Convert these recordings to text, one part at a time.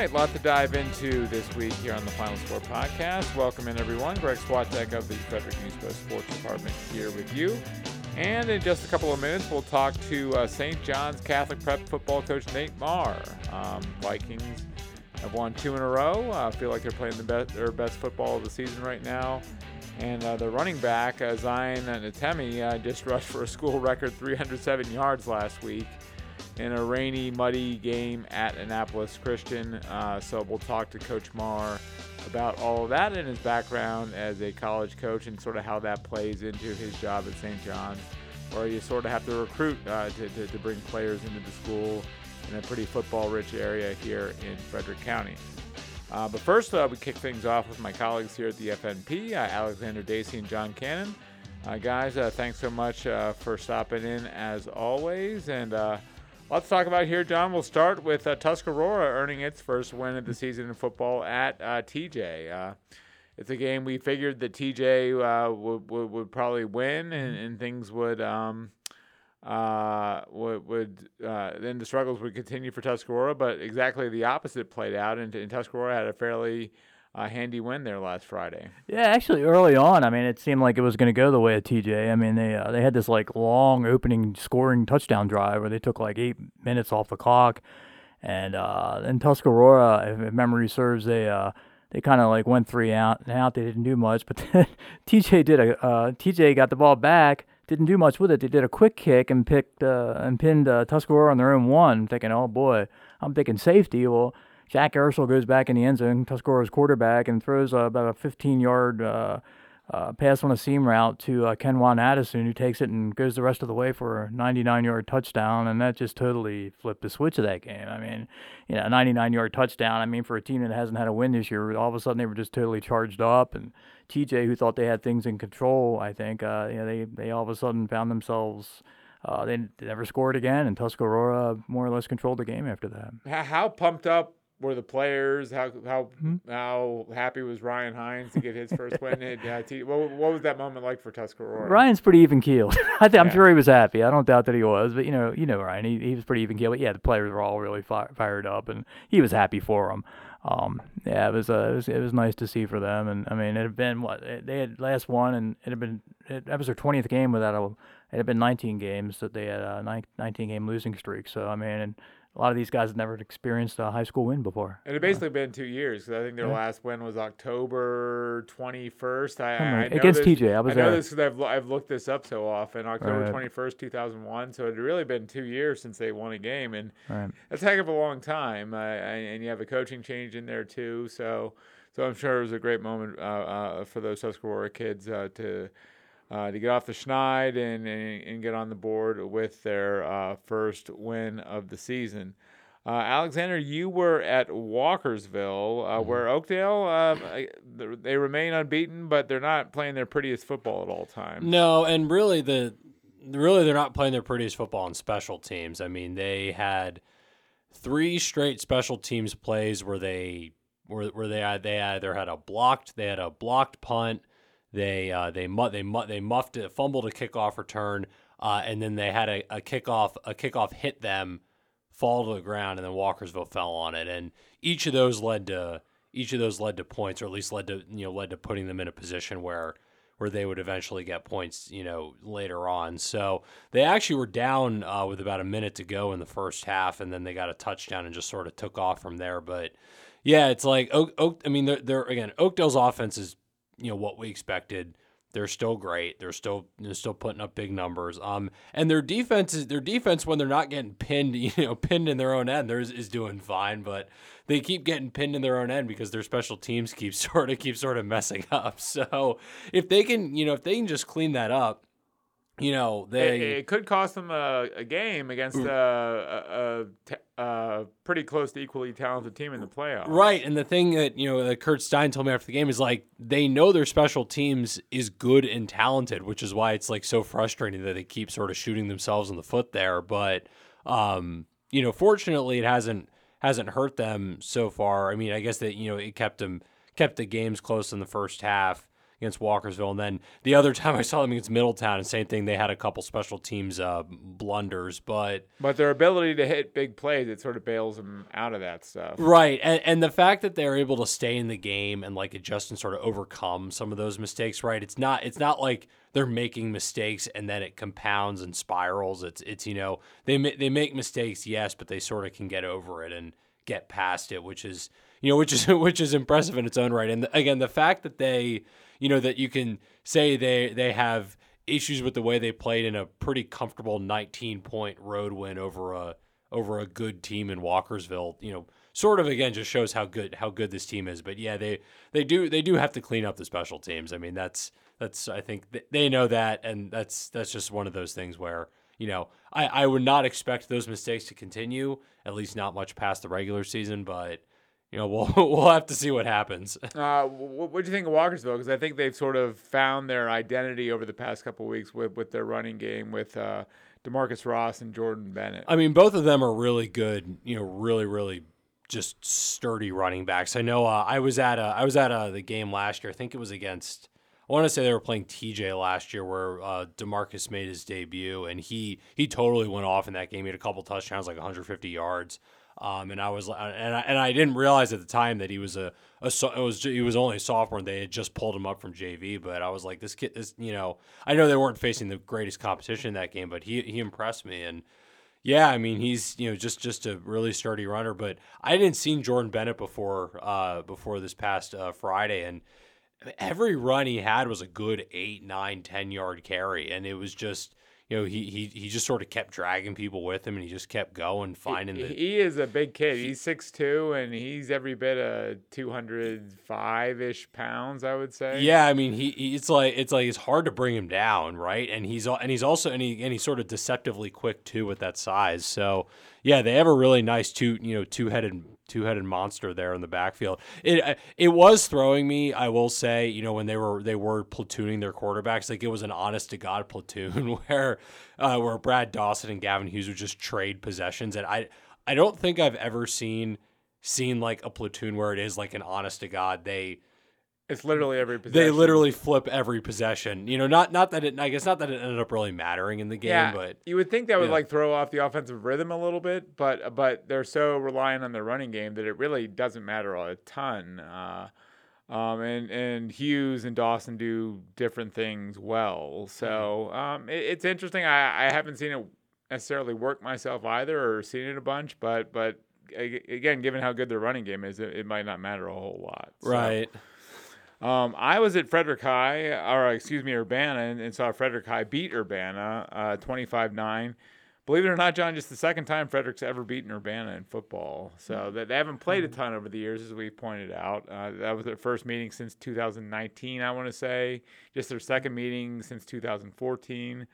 Right, lot to dive into this week here on the Final Score podcast. Welcome in, everyone. Greg Swatek of the Frederick News Post Sports Department here with you. And in just a couple of minutes, we'll talk to uh, St. John's Catholic Prep football coach Nate Marr. Um, Vikings have won two in a row. I uh, feel like they're playing the best, their best football of the season right now. And uh, the running back, uh, Zion Ntemi, uh, just rushed for a school record 307 yards last week in a rainy, muddy game at Annapolis Christian. Uh, so we'll talk to Coach Marr about all of that and his background as a college coach and sort of how that plays into his job at St. John's, where you sort of have to recruit uh, to, to, to, bring players into the school in a pretty football-rich area here in Frederick County. Uh, but first, uh, we kick things off with my colleagues here at the FNP, uh, Alexander Dacy and John Cannon. Uh, guys, thanks so much for stopping in as always, and Let's talk about here, John. We'll start with uh, Tuscarora earning its first win of the season in football at uh, TJ. Uh, it's a game we figured that TJ uh, would, would, would probably win, and, and things would um, uh, would, would uh, then the struggles would continue for Tuscarora. But exactly the opposite played out, and, and Tuscarora had a fairly a handy win there last Friday. Yeah, actually, early on, I mean, it seemed like it was going to go the way of TJ. I mean, they uh, they had this like long opening scoring touchdown drive where they took like eight minutes off the clock, and uh, then Tuscarora, if memory serves, they uh, they kind of like went three out and out. They didn't do much, but TJ did a uh, TJ got the ball back. Didn't do much with it. They did a quick kick and picked uh, and pinned uh, Tuscarora on their own one. Thinking, oh boy, I'm thinking safety. Well, Jack Ursul goes back in the end zone, Tuscarora's quarterback, and throws uh, about a 15 yard uh, uh, pass on a seam route to uh, Kenwan Addison, who takes it and goes the rest of the way for a 99 yard touchdown. And that just totally flipped the switch of that game. I mean, you know, a 99 yard touchdown. I mean, for a team that hasn't had a win this year, all of a sudden they were just totally charged up. And TJ, who thought they had things in control, I think, uh, you know, they, they all of a sudden found themselves. Uh, they never scored again, and Tuscarora more or less controlled the game after that. How pumped up were the players? How how mm-hmm. how happy was Ryan Hines to get his first win? At, uh, T- what, what was that moment like for Tuscarora? Ryan's pretty even keeled. I am yeah. sure he was happy. I don't doubt that he was, but you know, you know Ryan, he, he was pretty even keeled. But yeah, the players were all really fi- fired up, and he was happy for them. Um, yeah, it was, uh, it was it was nice to see for them, and I mean, it had been what they had last one, and it had been it, that was their twentieth game without a. It had been 19 games that they had a 19 game losing streak. So I mean, and a lot of these guys have never experienced a high school win before. And it basically uh, been two years because I think their yeah. last win was October 21st. I, I against this, TJ. I was I know there. this because I've, I've looked this up so often. October right. 21st, 2001. So it had really been two years since they won a game. And right. that's a heck of a long time. Uh, and you have a coaching change in there too. So so I'm sure it was a great moment uh, uh, for those Tuscarora kids uh, to uh, to get off the schneid and, and, and, get on the board with their uh, first win of the season. Uh, Alexander, you were at Walkersville, uh, mm-hmm. where Oakdale um, they remain unbeaten, but they're not playing their prettiest football at all times. No, and really the really they're not playing their prettiest football on special teams. I mean, they had three straight special teams plays where they where, where they they either had a blocked they had a blocked punt they uh, they mu- they mu- they muffed it, fumbled a kickoff return, uh, and then they had a, a kickoff a kickoff hit them, fall to the ground, and then Walkersville fell on it. And each of those led to each of those led to points, or at least led to you know led to putting them in a position where where they would eventually get points, you know, later on. So they actually were down uh, with about a minute to go in the first half, and then they got a touchdown and just sort of took off from there. But yeah, it's like Oak. Oak I mean, they're, they're again Oakdale's offense is you know what we expected. They're still great. They're still they're still putting up big numbers. Um, and their defense is their defense when they're not getting pinned, you know, pinned in their own end, theirs is doing fine. But they keep getting pinned in their own end because their special teams keep sort of keep sort of messing up. So if they can, you know, if they can just clean that up, you know they it, it could cost them a, a game against a, a, a, a, pretty close to equally talented team in the playoffs. Right, and the thing that you know that Kurt Stein told me after the game is like they know their special teams is good and talented, which is why it's like so frustrating that they keep sort of shooting themselves in the foot there. But um, you know, fortunately, it hasn't hasn't hurt them so far. I mean, I guess that you know it kept them kept the games close in the first half against Walkersville, and then the other time I saw them against Middletown, and same thing. They had a couple special teams uh, blunders, but but their ability to hit big plays it sort of bails them out of that stuff. Right, and and the fact that they're able to stay in the game and like adjust and sort of overcome some of those mistakes. Right, it's not it's not like they're making mistakes and then it compounds and spirals. It's it's you know they they make mistakes, yes, but they sort of can get over it and get past it, which is you know which is which is impressive in its own right. And again, the fact that they you know that you can say they they have issues with the way they played in a pretty comfortable 19 point road win over a over a good team in Walkersville, you know, sort of again just shows how good how good this team is. But yeah, they they do they do have to clean up the special teams. I mean, that's that's I think they know that, and that's that's just one of those things where you know I I would not expect those mistakes to continue, at least not much past the regular season, but. You know, we'll we'll have to see what happens. Uh, what do you think of Walkersville? Because I think they've sort of found their identity over the past couple weeks with, with their running game, with uh, Demarcus Ross and Jordan Bennett. I mean, both of them are really good. You know, really, really just sturdy running backs. I know. Uh, I was at a, I was at a, the game last year. I think it was against I want to say they were playing TJ last year, where uh, Demarcus made his debut, and he he totally went off in that game. He had a couple touchdowns, like 150 yards. Um, and I was and I, and I didn't realize at the time that he was a, a it was he was only a sophomore and they had just pulled him up from JV. But I was like, this kid, this you know, I know they weren't facing the greatest competition in that game, but he he impressed me and. Yeah, I mean he's you know just just a really sturdy runner, but I didn't see Jordan Bennett before uh, before this past uh, Friday, and every run he had was a good eight, nine, ten yard carry, and it was just you know he he he just sort of kept dragging people with him, and he just kept going, finding he, the. He is a big kid. He's six two, and he's every bit of two hundred five ish pounds, I would say. Yeah, I mean he, he, it's like it's like it's hard to bring him down, right? And he's and he's also and he and he's sort of deceptively quick too with that size. So yeah, they have a really nice two you know two headed two headed monster there in the backfield. It uh, it was throwing me, I will say, you know, when they were they were platooning their quarterbacks, like it was an honest to god platoon where uh, where Brad Dawson and Gavin Hughes would just trade possessions, and I I don't think I've ever seen seen like a platoon where it is like an honest to god they it's literally every possession. They literally flip every possession. You know, not not that it. I guess not that it ended up really mattering in the game, yeah, but you would think that would yeah. like throw off the offensive rhythm a little bit. But but they're so reliant on the running game that it really doesn't matter a ton. Uh, um, and and Hughes and Dawson do different things well. So mm-hmm. um, it, it's interesting. I, I haven't seen it necessarily work myself either, or seen it a bunch. But but again, given how good their running game is, it, it might not matter a whole lot. So. Right. Um, I was at Frederick High, or excuse me, Urbana, and, and saw Frederick High beat Urbana uh, 25 uh, 9. Believe it or not, John, just the second time Frederick's ever beaten Urbana in football. So mm-hmm. they, they haven't played a mm-hmm. ton over the years, as we pointed out. Uh, that was their first meeting since 2019, I want to say. Just their second meeting since 2014.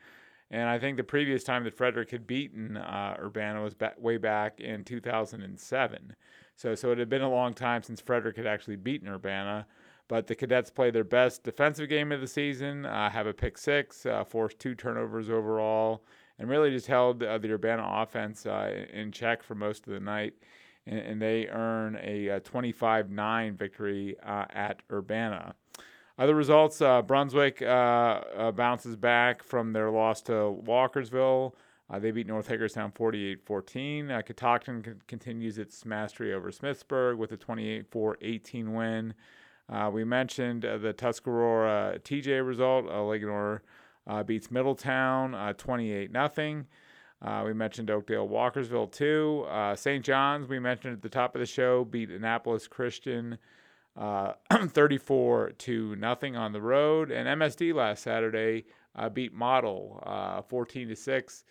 And I think the previous time that Frederick had beaten uh, Urbana was back, way back in 2007. So, so it had been a long time since Frederick had actually beaten Urbana. But the Cadets play their best defensive game of the season, uh, have a pick six, uh, forced two turnovers overall, and really just held uh, the Urbana offense uh, in check for most of the night. And, and they earn a 25 9 victory uh, at Urbana. Other results Brunswick bounces back from their loss to Walkersville. Uh, they beat North Hagerstown 48 14. Uh, Catoctin c- continues its mastery over Smithsburg with a 28 4 18 win. Uh, we mentioned uh, the Tuscarora TJ result. Uh, uh, beats Middletown uh, 28 0. Uh, we mentioned Oakdale Walkersville too. St. John's, we mentioned at the top of the show, beat Annapolis Christian 34 to nothing on the road. And MSD last Saturday beat Model 14 to 6.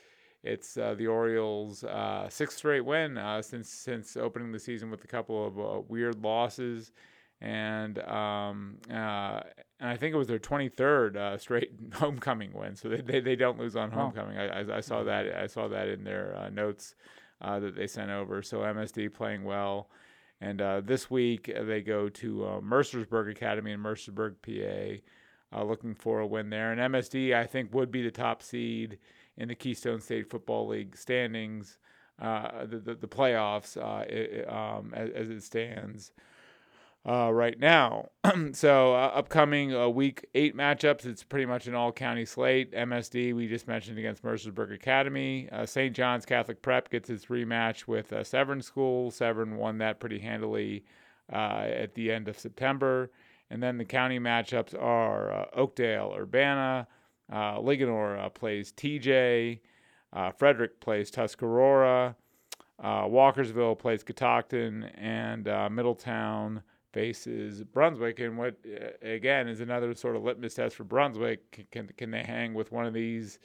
It's the Orioles' sixth straight win since since opening the season with a couple of weird losses and um, uh, and I think it was their 23rd uh, straight homecoming win. So they, they, they don't lose on homecoming. I, I, I, saw mm-hmm. that I saw that in their uh, notes uh, that they sent over. So MSD playing well, and uh, this week uh, they go to Mercersburg Academy in Mercersburg, PA, looking for a win there. And MSD I think would be the top seed in the Keystone State Football League standings, the, the, the playoffs it, um, as, as it stands. Uh, right now. so uh, upcoming uh, week eight matchups, it's pretty much an all county slate. MSD we just mentioned against Mercersburg Academy. Uh, St. John's Catholic Prep gets its rematch with uh, Severn School. Severn won that pretty handily uh, at the end of September. And then the county matchups are Oakdale, Urbana, uh, Linganore plays TJ, Frederick plays Tuscarora. Walkersville plays Catoctin, and Middletown faces Brunswick, and what again is another sort of litmus test for Brunswick. Can can they hang with one of these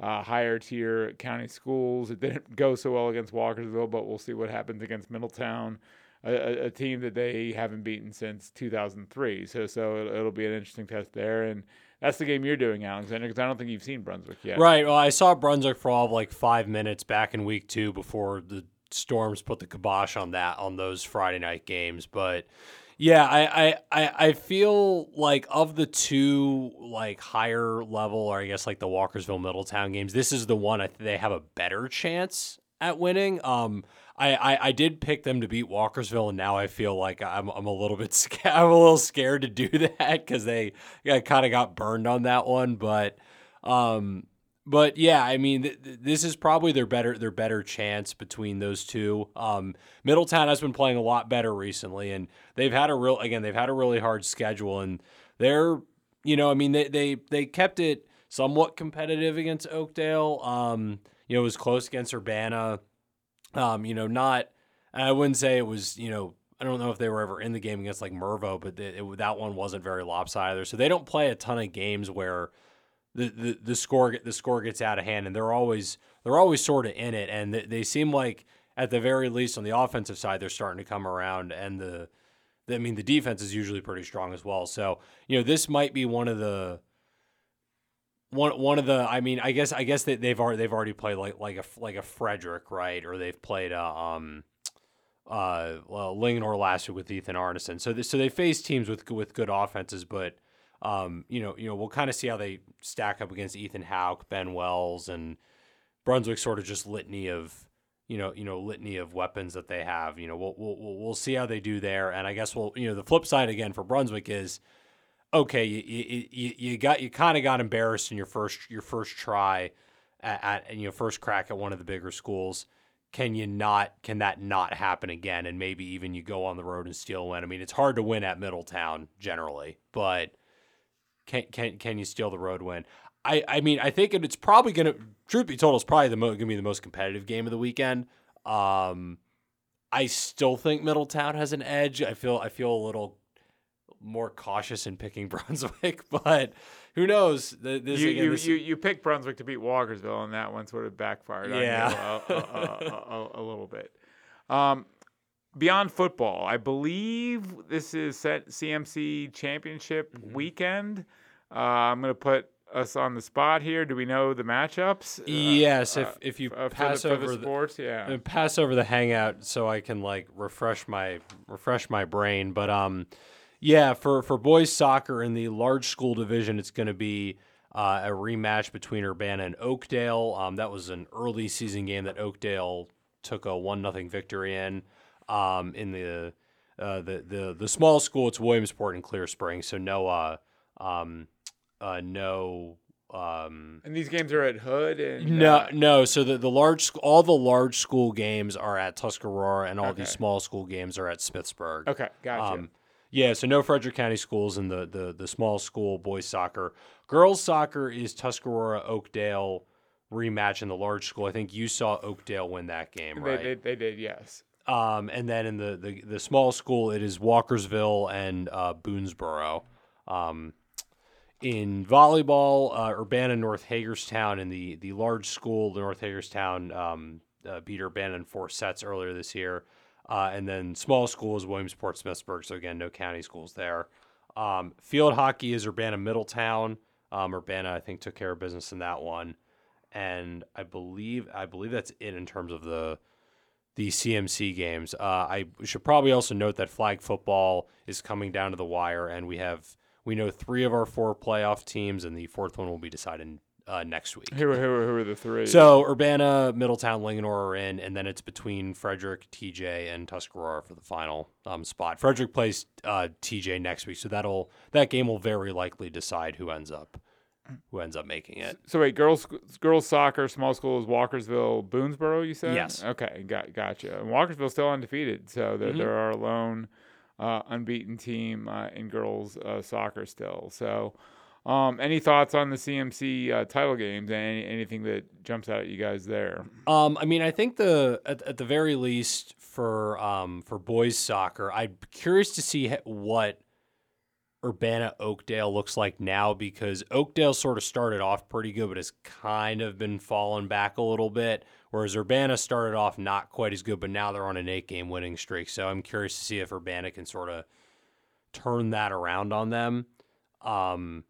uh, higher tier county schools? It didn't go so well against Walkersville, but we'll see what happens against Middletown, a, a team that they haven't beaten since 2003. So so it'll be an interesting test there, and that's the game you're doing, Alexander, because I don't think you've seen Brunswick yet. Right. Well, I saw Brunswick for all of like five minutes back in week two before the Storms put the kibosh on that on those Friday night games, but yeah, I, I, I feel like of the two like higher level, or I guess like the Walkersville Middletown games, this is the one I think they have a better chance at winning. Um, I, I, I did pick them to beat Walkersville, and now I feel like I'm I'm a little bit scared. I'm a little scared to do that because they yeah, kind of got burned on that one. But um, but yeah, I mean, th- this is probably their better their better chance between those two. Um, Middletown has been playing a lot better recently, and they've had a real again they've had a really hard schedule, and they're you know I mean they they they kept it somewhat competitive against Oakdale. Um, you know, it was close against Urbana. Um, you know, not I wouldn't say it was you know I don't know if they were ever in the game against like Mervo, but it, that one wasn't very lopsided. So they don't play a ton of games where the, the, the score the score gets out of hand and they're always they're always sort of in it and they, they seem like at the very least on the offensive side they're starting to come around and the, the I mean the defense is usually pretty strong as well. So, you know, this might be one of the one one of the I mean, I guess I guess that they've already they've already played like like a like a Frederick, right? Or they've played a um uh well, Linganore last week with Ethan Arneson. So this, so they face teams with with good offenses, but um, you know, you know, we'll kind of see how they stack up against Ethan Hauk, Ben Wells, and Brunswick. Sort of just litany of, you know, you know, litany of weapons that they have. You know, we'll we'll we'll see how they do there. And I guess we'll, you know, the flip side again for Brunswick is, okay, you you, you, got you kind of got embarrassed in your first your first try at, at you know first crack at one of the bigger schools can you not can that not happen again and maybe even you go on the road and steal a win i mean it's hard to win at middletown generally but can can can you steal the road win? I, I mean I think it's probably gonna truth be told it's probably the mo- gonna be the most competitive game of the weekend. Um, I still think Middletown has an edge. I feel I feel a little more cautious in picking Brunswick, but who knows? This, you, again, you, this... you, you picked Brunswick to beat Walkersville, and that one sort of backfired yeah. on you a, uh, uh, uh, a, a, a, little bit. Um, beyond football, I believe this is set CMC championship mm-hmm. weekend. Uh, I'm going to put us on the spot here. Do we know the matchups? Uh, yes, uh, if if you uh, pass the, over the sports, the, yeah, pass over the hangout so I can like refresh my refresh my brain. But um, yeah, for for boys soccer in the large school division, it's going to be. Uh, a rematch between Urbana and Oakdale. Um, that was an early season game that Oakdale took a one nothing victory in. Um, in the uh, the the the small school, it's Williamsport and Clear Spring, so no uh, um, uh, no. Um, and these games are at Hood and no, uh, no. So the the large all the large school games are at Tuscarora, and all okay. these small school games are at Smithsburg. Okay, gotcha. Um, yeah, so no Frederick County schools in the the the small school boys soccer. Girls soccer is Tuscarora Oakdale rematch in the large school. I think you saw Oakdale win that game, right? They, they, they did, yes. Um, and then in the, the, the small school, it is Walkersville and uh, Boonsboro. Um, in volleyball, uh, Urbana North Hagerstown in the, the large school, North Hagerstown um, uh, beat Urbana in four sets earlier this year. Uh, and then small school is Williamsport Smithsburg. So again, no county schools there. Um, field hockey is Urbana Middletown. Um, Urbana, I think, took care of business in that one, and I believe I believe that's it in terms of the the CMC games. Uh, I should probably also note that flag football is coming down to the wire, and we have we know three of our four playoff teams, and the fourth one will be decided uh, next week. Who, who, who are the three? So Urbana, Middletown, Linganore are in, and then it's between Frederick, TJ, and Tuscarora for the final um, spot. Frederick plays uh, TJ next week, so that'll that game will very likely decide who ends up who ends up making it. So wait, girls girls soccer small school is Walkersville, Boonsboro. You said Yes. Okay, got gotcha. And Walkersville's still undefeated, so they're, Mhm. they're our lone uh, unbeaten team uh, in girls uh, soccer still. So. Um, any thoughts on the CMC uh, title games? Any, anything that jumps out at you guys there? Um, I mean, I think the at, at the very least for um for boys soccer, I'm curious to see what Urbana Oakdale looks like now because Oakdale sort of started off pretty good, but has kind of been falling back a little bit. Whereas Urbana started off not quite as good, but now they're on an eight game winning streak. So I'm curious to see if Urbana can sort of turn that around on them. Um,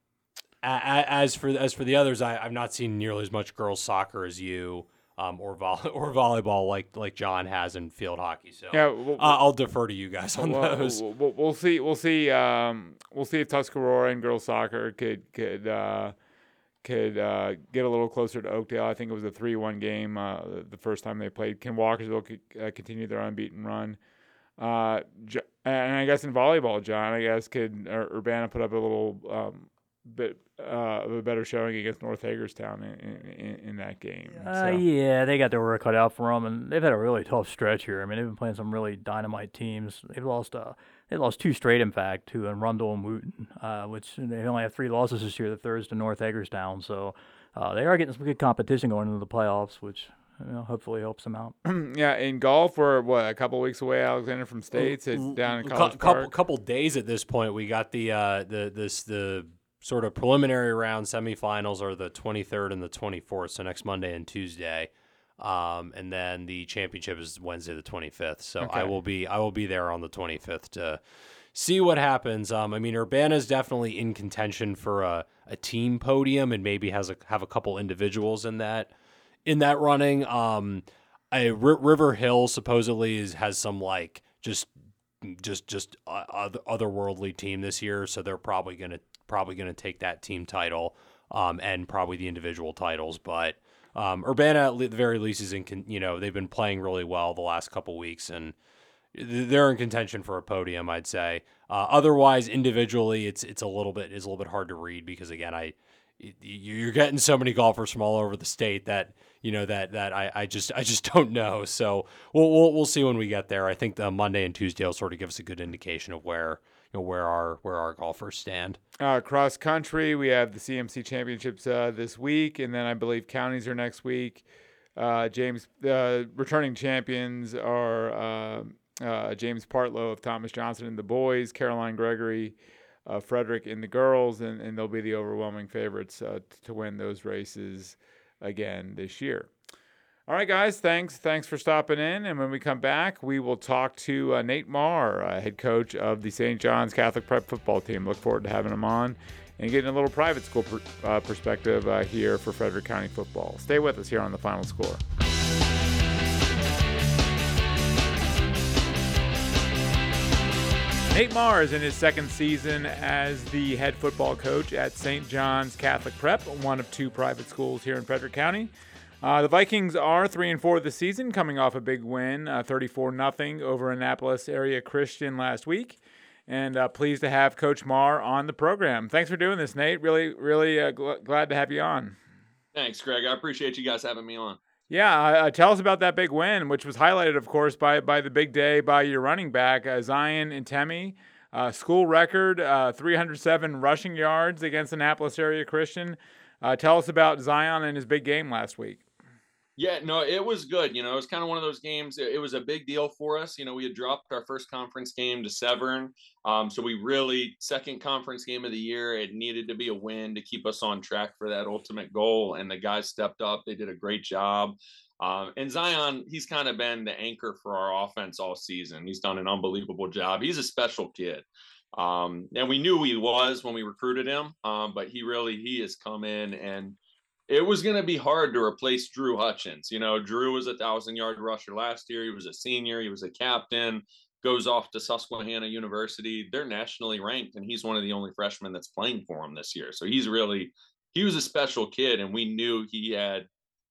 as for as for the others, I, I've not seen nearly as much girls soccer as you, um, or vol- or volleyball like like John has in field hockey. So Yeah, we'll, uh, I'll defer to you guys on those. We'll, we'll, we'll see. We'll see. Um, we'll see if Tuscarora and girls soccer could could uh, could uh, get a little closer to Oakdale. I think it was a three-one game uh, the- first time they played. Can Walkersville uh, continue their unbeaten run? Uh, and I guess in volleyball, John, I guess could Ur- Urbana put up a little um, bit uh, of a better showing against North Hagerstown in, in, in that game. Uh, So- yeah, they got their work cut out for them, and they've had a really tough stretch here. I mean, they've been playing some really dynamite teams. They've lost, uh, they lost two straight, in fact, to uh, Rundle and Wootton, uh, which they only have three losses this year. The third is to North Hagerstown, so uh, they are getting some good competition going into the playoffs, which you know, hopefully helps them out. yeah, in golf, we're what a couple weeks away. Alexander from States, it's down in Cou- College couple Park. couple days at this point. We got the uh, the this the sort of preliminary round semifinals are the 23rd and the 24th, so next Monday and Tuesday. Um, and then the championship is Wednesday the 25th. So I will be I will be there on the 25th to see what happens. Um, I mean Urbana is definitely in contention for a, a team podium and maybe has a have a couple individuals in that in that running. Um, I, R- River Hill supposedly is has some like just just just uh, other otherworldly team this year, so they're probably gonna probably gonna take that team title um, and probably the individual titles. But um, Urbana at the very least is in con- you know they've been playing really well the last couple weeks and they're in contention for a podium. I'd say. Uh, otherwise, individually, it's it's a little bit is a little bit hard to read because again, I you're getting so many golfers from all over the state that you know that that I, I just I just don't know. So we'll, we'll we'll see when we get there. I think the Monday and Tuesday will sort of give us a good indication of where know where our where our golfers stand. Uh, cross country, we have the CMC championships uh, this week, and then I believe counties are next week. Uh, James, uh, returning champions are uh, uh, James Partlow of Thomas Johnson and the boys, Caroline Gregory, Frederick in the girls, and, and they'll be the overwhelming favorites to win those races again this year. All right, guys, thanks. Thanks for stopping in. And when we come back, we will talk to uh, Nate Marr, uh, head coach of the St. John's Catholic Prep football team. Look forward to having him on and getting a little private school per, uh, perspective uh, here for Frederick County football. Stay with us here on the final score. Nate Marr is in his second season as the head football coach at St. John's Catholic Prep, one of two private schools here in Frederick County. Uh, the Vikings are three and four this season, coming off a big win, uh, 34 nothing over Annapolis area Christian last week, and uh, pleased to have Coach Marr on the program. Thanks for doing this, Nate. Really, really uh, gl- glad to have you on. Thanks, Greg. I appreciate you guys having me on. Yeah, uh, tell us about that big win, which was highlighted, of course, by by the big day by your running back uh, Zion Ntemi. Uh, school record, uh, 307 rushing yards against Annapolis area Christian. Uh, tell us about Zion and his big game last week. Yeah, no, it was good. You know, it was kind of one of those games. It, it was a big deal for us. You know, we had dropped our first conference game to Severn. Um, so we really, second conference game of the year, it needed to be a win to keep us on track for that ultimate goal. And the guys stepped up. They did a great job. Um, and Zion, he's kind of been the anchor for our offense all season. He's done an unbelievable job. He's a special kid. Um, and we knew he was when we recruited him, um, but he really he has come in and it was going to be hard to replace Drew Hutchins. You know, Drew was a thousand yard rusher last year. He was a senior. He was a captain. Goes off to Susquehanna University. They're nationally ranked, and he's one of the only freshmen that's playing for him this year. So he's really he was a special kid, and we knew he had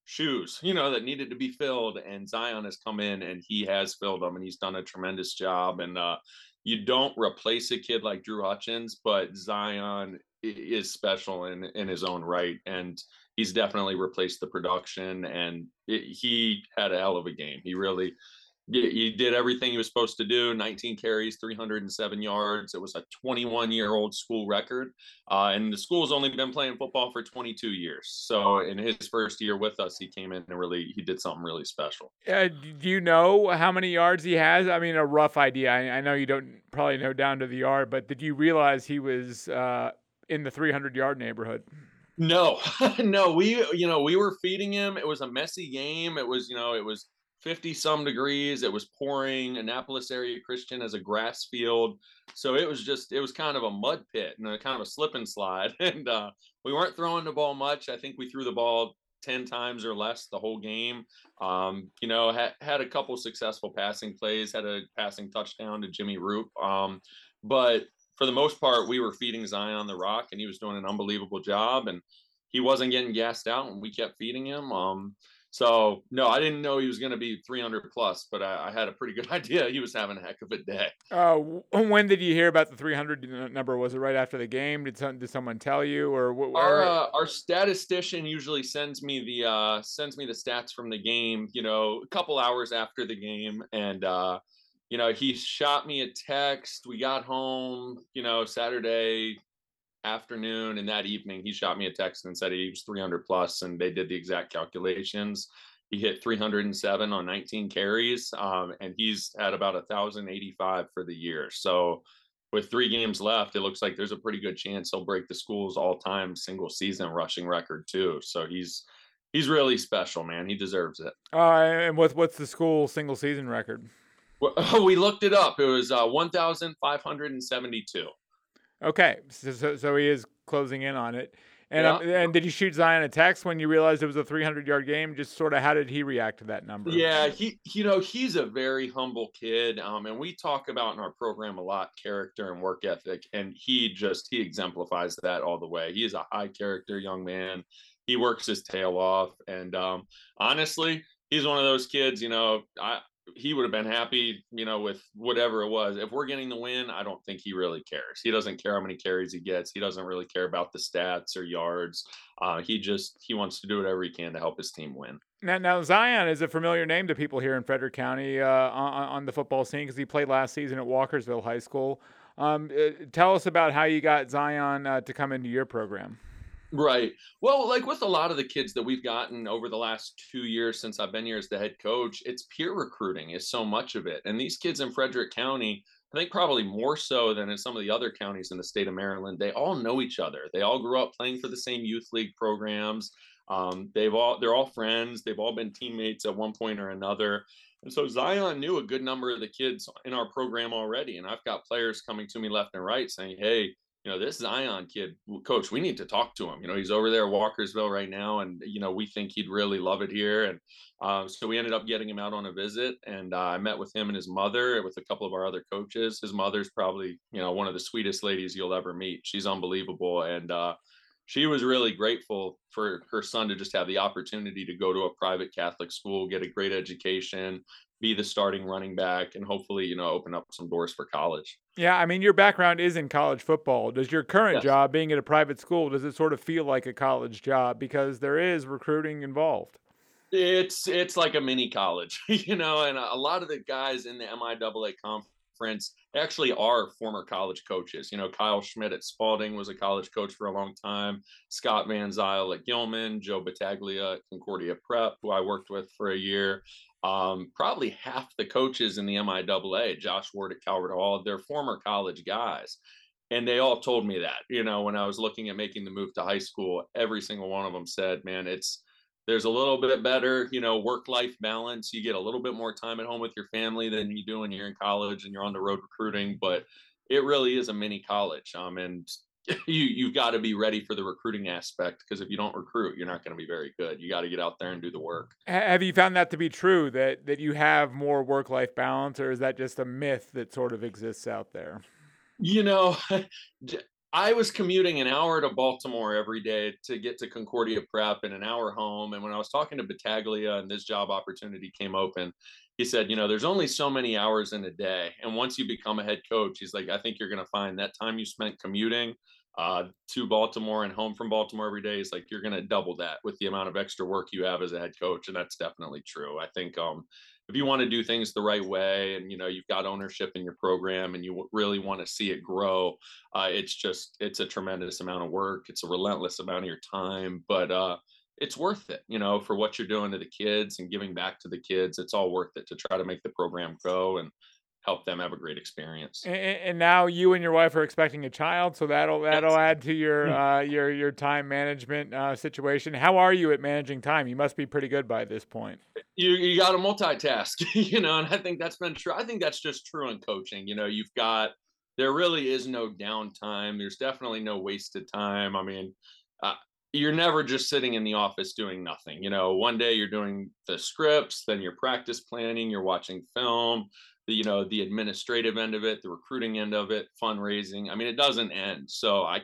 shoes, you know, that needed to be filled. And Zion has come in and he has filled them, and he's done a tremendous job. And uh, you don't replace a kid like Drew Hutchins, but Zion is special in in his own right, and he's definitely replaced the production. And it, he had a hell of a game. He really he did everything he was supposed to do 19 carries 307 yards. It was a 21 year old school record uh, and the school's only been playing football for 22 years. So in his first year with us he came in and really he did something really special. Uh, do you know how many yards he has? I mean a rough idea. I, I know you don't probably know down to the yard but did you realize he was uh, in the 300 yard neighborhood no no we you know we were feeding him it was a messy game it was you know it was 50 some degrees. It was pouring. Annapolis area Christian as a grass field. So it was just, it was kind of a mud pit and a kind of a slip and slide. And uh, we weren't throwing the ball much. I think we threw the ball 10 times or less the whole game. Um, you know, ha- had a couple successful passing plays, had a passing touchdown to Jimmy Roop. Um, but for the most part, we were feeding Zion the rock and he was doing an unbelievable job. And he wasn't getting gassed out and we kept feeding him. Um, so no, I didn't know he was going to be 300 plus, but I, I, had a pretty good idea he was having a heck of a day. Uh, when did you hear about the 300 number? Was it right after the game? Did some, did someone tell you, or what? Our uh, our statistician usually sends me the uh, sends me the stats from the game. You know, a couple hours after the game, and uh, you know he shot me a text. We got home, you know, Saturday afternoon and that evening he shot me a text and said he was 300 plus and they did the exact calculations. He hit 307 on 19 carries um, and he's at about 1085 for the year. So with three games left it looks like there's a pretty good chance he'll break the school's all-time single season rushing record too. So he's he's really special man. He deserves it. Uh, and what's what's the school single season record we looked it up it was uh, 1572 Okay, so, so he is closing in on it. And yeah. um, and did you shoot Zion a text when you realized it was a 300 yard game? Just sort of how did he react to that number? Yeah, he you know he's a very humble kid, um, and we talk about in our program a lot character and work ethic, and he just he exemplifies that all the way. He is a high character young man. He works his tail off, and um, honestly, he's one of those kids. You know, I he would have been happy, you know, with whatever it was. If we're getting the win, I don't think he really cares. He doesn't care how many carries he gets. He doesn't really care about the stats or yards. Uh, he just he wants to do whatever he can to help his team win. Now, now Zion is a familiar name to people here in Frederick County uh, on, on, the football scene because he played last season at Walkersville High School. Um, uh, tell us about how you got Zion uh, to come into your program. Right. Well, like with a lot of the kids that we've gotten over the last two years since I've been here as the head coach, it's peer recruiting is so much of it. And these kids in Frederick County, I think probably more so than in some of the other counties in the state of Maryland, they all know each other. They all grew up playing for the same youth league programs. Um, they've all they're all friends. They've all been teammates at one point or another. And so Zion knew a good number of the kids in our program already. And I've got players coming to me left and right saying, "Hey, you know, this Zion kid, coach, we need to talk to him. You know, he's over there Walkersville right now, and you know, we think he'd really love it here. And uh, so we ended up getting him out on a visit, and uh, I met with him and his mother, with a couple of our other coaches. His mother's probably, you know, one of the sweetest ladies you'll ever meet. She's unbelievable, and uh, she was really grateful for her son to just have the opportunity to go to a private Catholic school, get a great education, be the starting running back and hopefully, you know, open up some doors for college. Yeah, I mean, your background is in college football. Does your current yes. job, being at a private school, does it sort of feel like a college job because there is recruiting involved? It's it's like a mini college, you know, and a lot of the guys in the MIAA conference actually are former college coaches. You know, Kyle Schmidt at Spalding was a college coach for a long time. Scott Van Zyl at Gilman, Joe Battaglia at Concordia Prep, who I worked with for a year um, probably half the coaches in the MIAA, Josh Ward at Calvert Hall, they're former college guys. And they all told me that, you know, when I was looking at making the move to high school, every single one of them said, man, it's, there's a little bit better, you know, work life balance. You get a little bit more time at home with your family than you do when you're in college and you're on the road recruiting, but it really is a mini college. Um, and you you've got to be ready for the recruiting aspect because if you don't recruit, you're not going to be very good. You got to get out there and do the work. Have you found that to be true that that you have more work life balance, or is that just a myth that sort of exists out there? You know, I was commuting an hour to Baltimore every day to get to Concordia Prep and an hour home. And when I was talking to Battaglia and this job opportunity came open, he said, you know, there's only so many hours in a day. And once you become a head coach, he's like, I think you're going to find that time you spent commuting uh, to Baltimore and home from Baltimore every day is like you're going to double that with the amount of extra work you have as a head coach. And that's definitely true. I think um, if you want to do things the right way and you know you've got ownership in your program and you really want to see it grow uh, it's just it's a tremendous amount of work it's a relentless amount of your time but uh, it's worth it you know for what you're doing to the kids and giving back to the kids it's all worth it to try to make the program grow and help them have a great experience. And, and, now you and your wife are expecting a child, so that'll that'll add to your hmm. uh, your your time management uh, situation. How are you at managing time? You must be pretty good by this point. You you got to multitask, you know, and I think that's been true. I think that's just true in coaching. You know, you've got there really is no downtime. There's definitely no wasted time. I mean. Uh, you're never just sitting in the office doing nothing. You know, one day you're doing the scripts, then you're practice planning, you're watching film, you know the administrative end of it the recruiting end of it fundraising i mean it doesn't end so i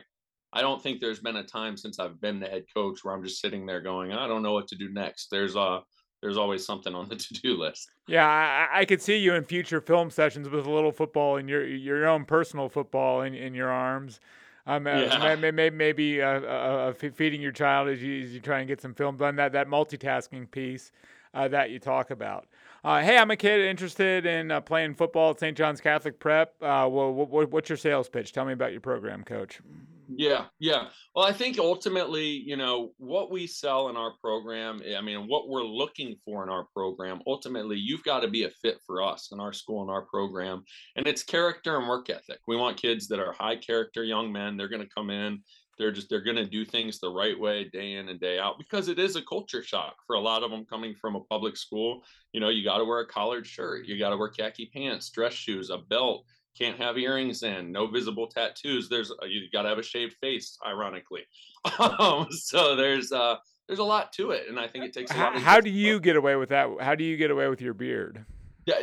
i don't think there's been a time since i've been the head coach where i'm just sitting there going i don't know what to do next there's a there's always something on the to-do list yeah i, I could see you in future film sessions with a little football and your your own personal football in, in your arms um, uh, yeah. maybe, maybe uh, uh, feeding your child as you, as you try and get some film done. That that multitasking piece uh, that you talk about. Uh, hey, I'm a kid interested in uh, playing football at St. John's Catholic Prep. Uh, well, what, what's your sales pitch? Tell me about your program, Coach. Yeah, yeah. Well, I think ultimately, you know, what we sell in our program, I mean, what we're looking for in our program, ultimately, you've got to be a fit for us in our school and our program. And it's character and work ethic. We want kids that are high character young men. They're going to come in they're just they're going to do things the right way day in and day out because it is a culture shock for a lot of them coming from a public school. You know you got to wear a collared shirt you got to wear khaki pants dress shoes a belt can't have earrings in no visible tattoos. There's uh, you got to have a shaved face ironically. Um, so there's uh there's a lot to it and i think it takes a lot how, how do you get away with that? How do you get away with your beard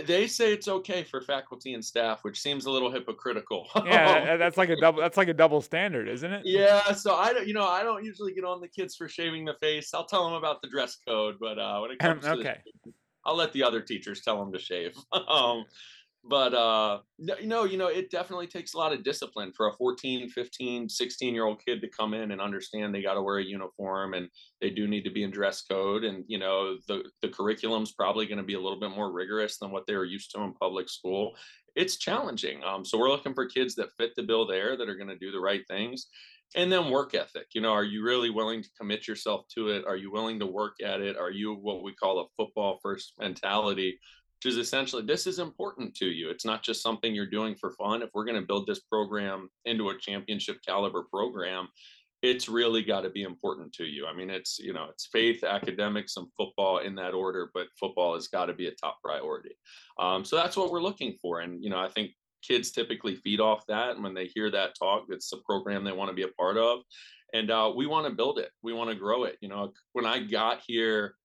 they say it's okay for faculty and staff, which seems a little hypocritical. yeah, that's like a double. That's like a double standard, isn't it? Yeah. So I don't, you know, I don't usually get on the kids for shaving the face. I'll tell them about the dress code, but uh, when it comes to okay, the, I'll let the other teachers tell them to shave. um, but uh you know you know it definitely takes a lot of discipline for a 14 15 16 year old kid to come in and understand they got to wear a uniform and they do need to be in dress code and you know the the curriculum's probably going to be a little bit more rigorous than what they were used to in public school. It's challenging um, so we're looking for kids that fit the bill there that are going to do the right things. And then work ethic you know are you really willing to commit yourself to it? Are you willing to work at it? Are you what we call a football first mentality which is essentially this is important to you. It's not just something you're doing for fun. If we're going to build this program into a championship caliber program, it's really got to be important to you. I mean, it's you know, it's faith, academics, and football in that order, but football has got to be a top priority. Um, so that's what we're looking for, and you know, I think kids typically feed off that, and when they hear that talk, it's a program they want to be a part of, and uh, we want to build it, we want to grow it. You know, when I got here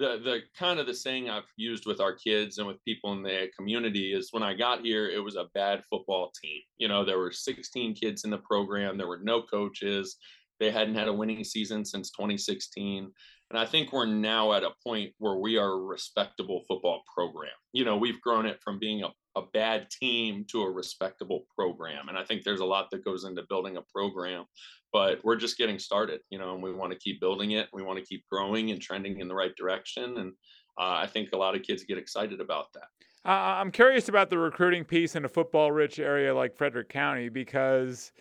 the the kind of the saying I've used with our kids and with people in the community is when I got here, it was a bad football team. You know, there were 16 kids in the program, there were no coaches, they hadn't had a winning season since 2016. And I think we're now at a point where we are a respectable football program. You know, we've grown it from being a, a bad team to a respectable program. And I think there's a lot that goes into building a program but we're just getting started, you know, and we want to keep building it. We want to keep growing and trending in the right direction. And uh, I think a lot of kids get excited about that. Uh, I'm curious about the recruiting piece in a football rich area like Frederick County because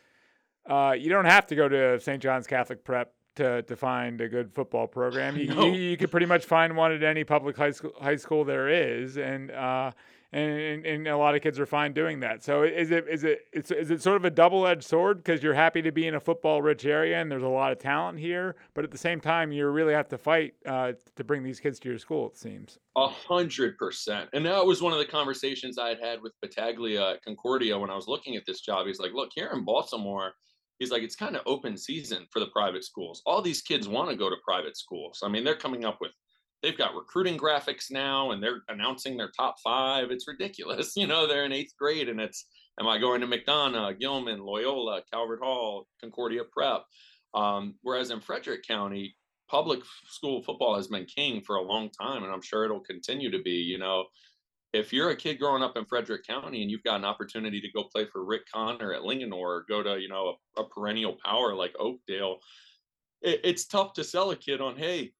uh, you don't have to go to St. John's Catholic Prep to, to find a good football program. You, no. you, you, could pretty much find one at any public high school, high school there is. And, uh, and, and a lot of kids are fine doing that. So is it is it it's, is it sort of a double edged sword because you're happy to be in a football rich area and there's a lot of talent here, but at the same time you really have to fight uh, to bring these kids to your school. It seems a hundred percent. And that was one of the conversations I had had with Battaglia at Concordia when I was looking at this job. He's like, "Look, here in Baltimore." He's like, it's kind of open season for the private schools. All these kids want to go to private schools. I mean, they're coming up with they've got recruiting graphics now and they're announcing their top five. It's ridiculous. You know, they're in eighth grade and it's Am I going to McDonogh, Gilman, Loyola, Calvert Hall, Concordia Prep? Um, whereas in Frederick County, public school football has been king for a long time, and I'm sure it'll continue to be. You know, if you're a kid growing up in Frederick County and you've got an opportunity to go play for Rick Connor at Linganore or go to, you know, a, a perennial power like Oakdale, it, it's tough to sell a kid on, hey,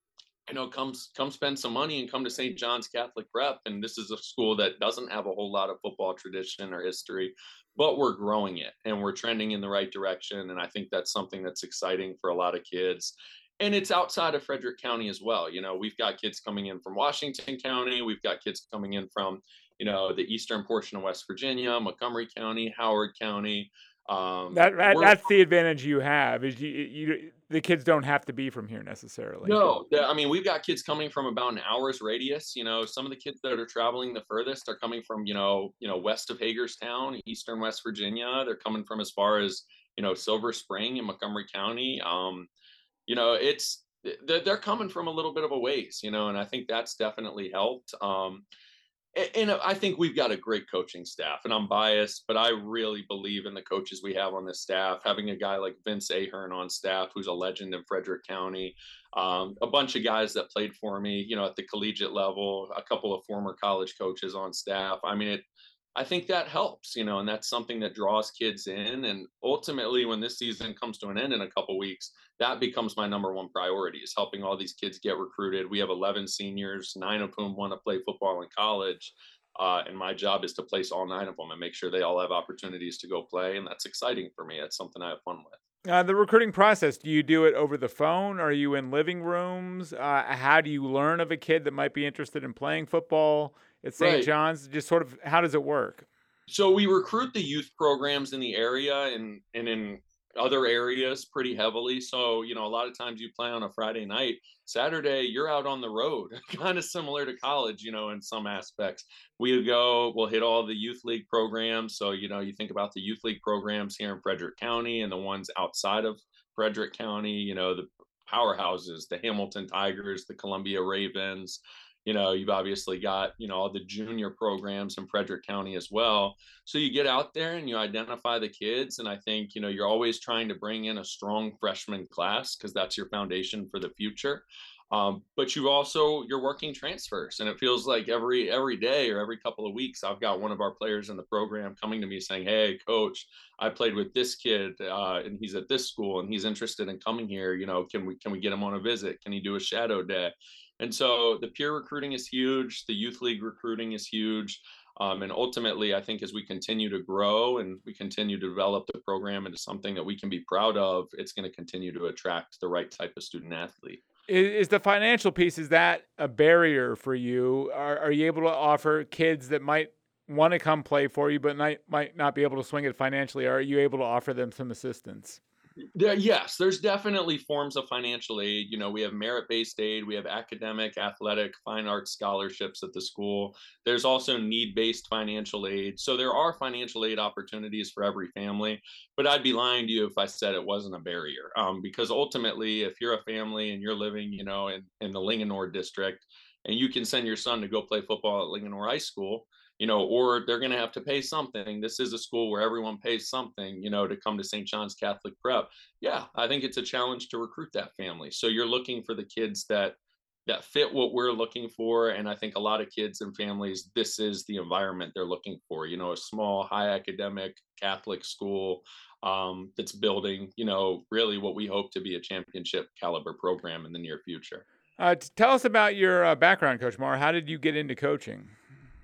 you know, come come spend some money and come to St. John's Catholic Prep. And this is a school that doesn't have a whole lot of football tradition or history, but we're growing it and we're trending in the right direction. And I think that's something that's exciting for a lot of kids and it's outside of Frederick County as well. You know, we've got kids coming in from Washington County, we've got kids coming in from, you know, the eastern portion of West Virginia, Montgomery County, Howard County. Um, that, that that's the advantage you have is you, you the kids don't have to be from here necessarily. No, I mean we've got kids coming from about an hour's radius. You know, some of the kids that are traveling the furthest are coming from you know you know west of Hagerstown, eastern West Virginia. They're coming from as far as you know Silver Spring in Montgomery County. Um, you know, it's they're coming from a little bit of a ways, you know, and I think that's definitely helped. Um, and I think we've got a great coaching staff, and I'm biased, but I really believe in the coaches we have on this staff. Having a guy like Vince Ahern on staff, who's a legend in Frederick County, um, a bunch of guys that played for me, you know, at the collegiate level, a couple of former college coaches on staff. I mean, it I think that helps, you know, and that's something that draws kids in. And ultimately, when this season comes to an end in a couple weeks, that becomes my number one priority is helping all these kids get recruited. We have 11 seniors, nine of whom want to play football in college. Uh, and my job is to place all nine of them and make sure they all have opportunities to go play. And that's exciting for me. That's something I have fun with. Uh, the recruiting process, do you do it over the phone? Are you in living rooms? Uh, how do you learn of a kid that might be interested in playing football? At St. Right. John's? Just sort of how does it work? So we recruit the youth programs in the area and and in other areas pretty heavily. So, you know, a lot of times you play on a Friday night, Saturday, you're out on the road, kind of similar to college, you know, in some aspects. We go, we'll hit all the youth league programs. So, you know, you think about the youth league programs here in Frederick County and the ones outside of Frederick County, you know, the powerhouses, the Hamilton Tigers, the Columbia Ravens, you know you've obviously got you know all the junior programs in frederick county as well. So you get out there and you identify the kids and i think you know you're always trying to bring in a strong freshman class because that's your foundation for the future. Um, but you've also you're working transfers and it feels like every every day or every couple of weeks i've got one of our players in the program coming to me saying hey coach i played with this kid uh, and he's at this school and he's interested in coming here. You know can we can we get him on a visit? Can he do a shadow day and so the peer recruiting is huge, the youth league recruiting is huge. Um, and ultimately, I think as we continue to grow and we continue to develop the program into something that we can be proud of, it's going to continue to attract the right type of student athlete. Is, the financial piece is that a barrier for you? Are, are you able to offer kids that might want to come play for you but might might not be able to swing it financially? Are you able to offer them some assistance? There, yes, there's definitely forms of financial aid. You know, we have merit based aid, we have academic, athletic, fine arts scholarships at the school. There's also need based financial aid. So there are financial aid opportunities for every family. But I'd be lying to you if I said it wasn't a barrier. Um, because ultimately, if you're a family and you're living, you know, in, in the Linganore district, and you can send your son to go play football at Linganore High School, you know, or they're going to have to pay something. This is a school where everyone pays something, you know, to come to St. John's Catholic Prep. Yeah, I think it's a challenge to recruit that family. So you're looking for the kids that that fit what we're looking for and i think a lot of kids and families this is the environment they're looking for you know a small high academic catholic school um, that's building you know really what we hope to be a championship caliber program in the near future uh, tell us about your uh, background coach Marr. how did you get into coaching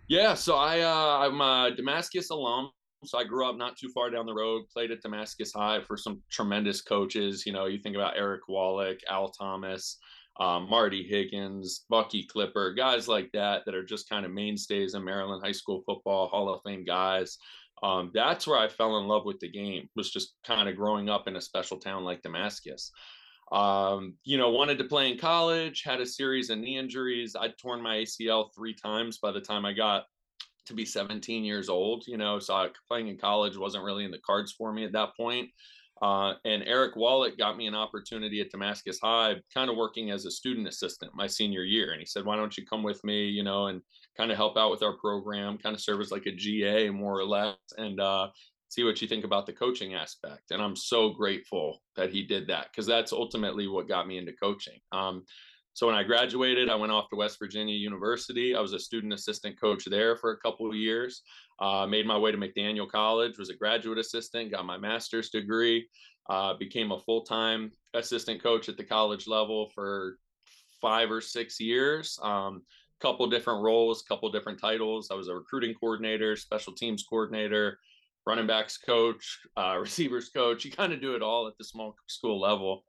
yeah, so I uh, I'm a Damascus alum. So I grew up not too far down the road. Played at Damascus High for some tremendous coaches. You know, you think about Eric Wallich, Al Thomas, um, Marty Higgins, Bucky Clipper, guys like that that are just kind of mainstays in Maryland high school football, Hall of Fame guys. Um, that's where I fell in love with the game. Was just kind of growing up in a special town like Damascus. Um, you know, wanted to play in college, had a series of knee injuries. I'd torn my ACL three times by the time I got to be 17 years old, you know, so playing in college wasn't really in the cards for me at that point. Uh, and Eric Wallich got me an opportunity at Damascus High, kind of working as a student assistant my senior year. And he said, "Why don't you come with me, you know, and kind of help out with our program, kind of serve as like a GA more or less, and uh, see what you think about the coaching aspect." And I'm so grateful that he did that because that's ultimately what got me into coaching. Um, so when I graduated, I went off to West Virginia University. I was a student assistant coach there for a couple of years. Uh, made my way to McDaniel College, was a graduate assistant, got my master's degree, uh, became a full time assistant coach at the college level for five or six years. Um, couple different roles, couple different titles. I was a recruiting coordinator, special teams coordinator, running backs coach, uh, receivers coach. You kind of do it all at the small school level.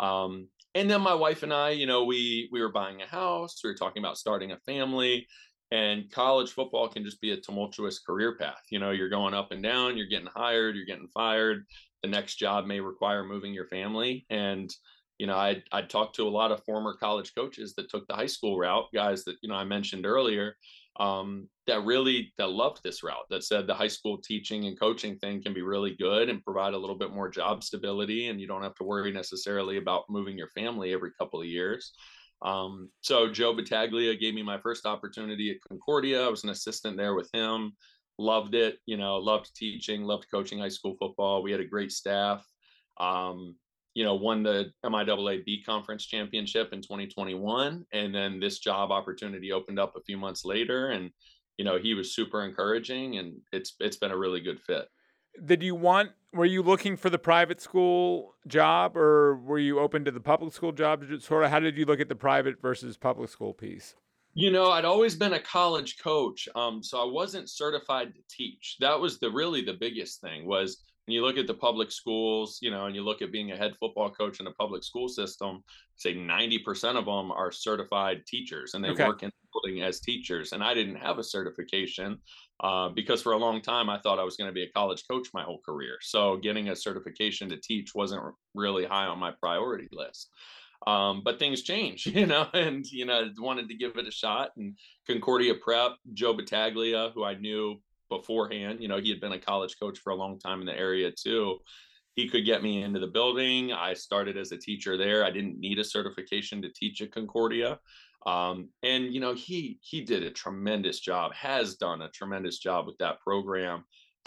Um, and then my wife and I, you know, we we were buying a house, we were talking about starting a family, and college football can just be a tumultuous career path. You know, you're going up and down, you're getting hired, you're getting fired. The next job may require moving your family, and you know, I I talked to a lot of former college coaches that took the high school route, guys that you know I mentioned earlier, um, that really that loved this route that said the high school teaching and coaching thing can be really good and provide a little bit more job stability and you don't have to worry necessarily about moving your family every couple of years. Um, so joe battaglia gave me my first opportunity at concordia. I was an assistant there with him. Loved it you know loved teaching loved coaching high school football. We had a great staff. Um, you know, won the MIAA B conference championship in 2021. And then this job opportunity opened up a few months later. And, you know, he was super encouraging and it's it's been a really good fit. Did you want were you looking for the private school job or were you open to the public school job? Sort of how did you look at the private versus public school piece? You know, I'd always been a college coach, um, so I wasn't certified to teach. That was the really the biggest thing was when you look at the public schools, you know, and you look at being a head football coach in a public school system, say 90% of them are certified teachers and they okay. work in the building as teachers. And I didn't have a certification uh, because for a long time I thought I was going to be a college coach my whole career. So getting a certification to teach wasn't really high on my priority list. Um, but things change, you know, and you know, wanted to give it a shot. And Concordia Prep, Joe Battaglia, who I knew beforehand. You know, he had been a college coach for a long time in the area too. He could get me into the building. I started as a teacher there. I didn't need a certification to teach at Concordia. Um, and you know, he he did a tremendous job, has done a tremendous job with that program.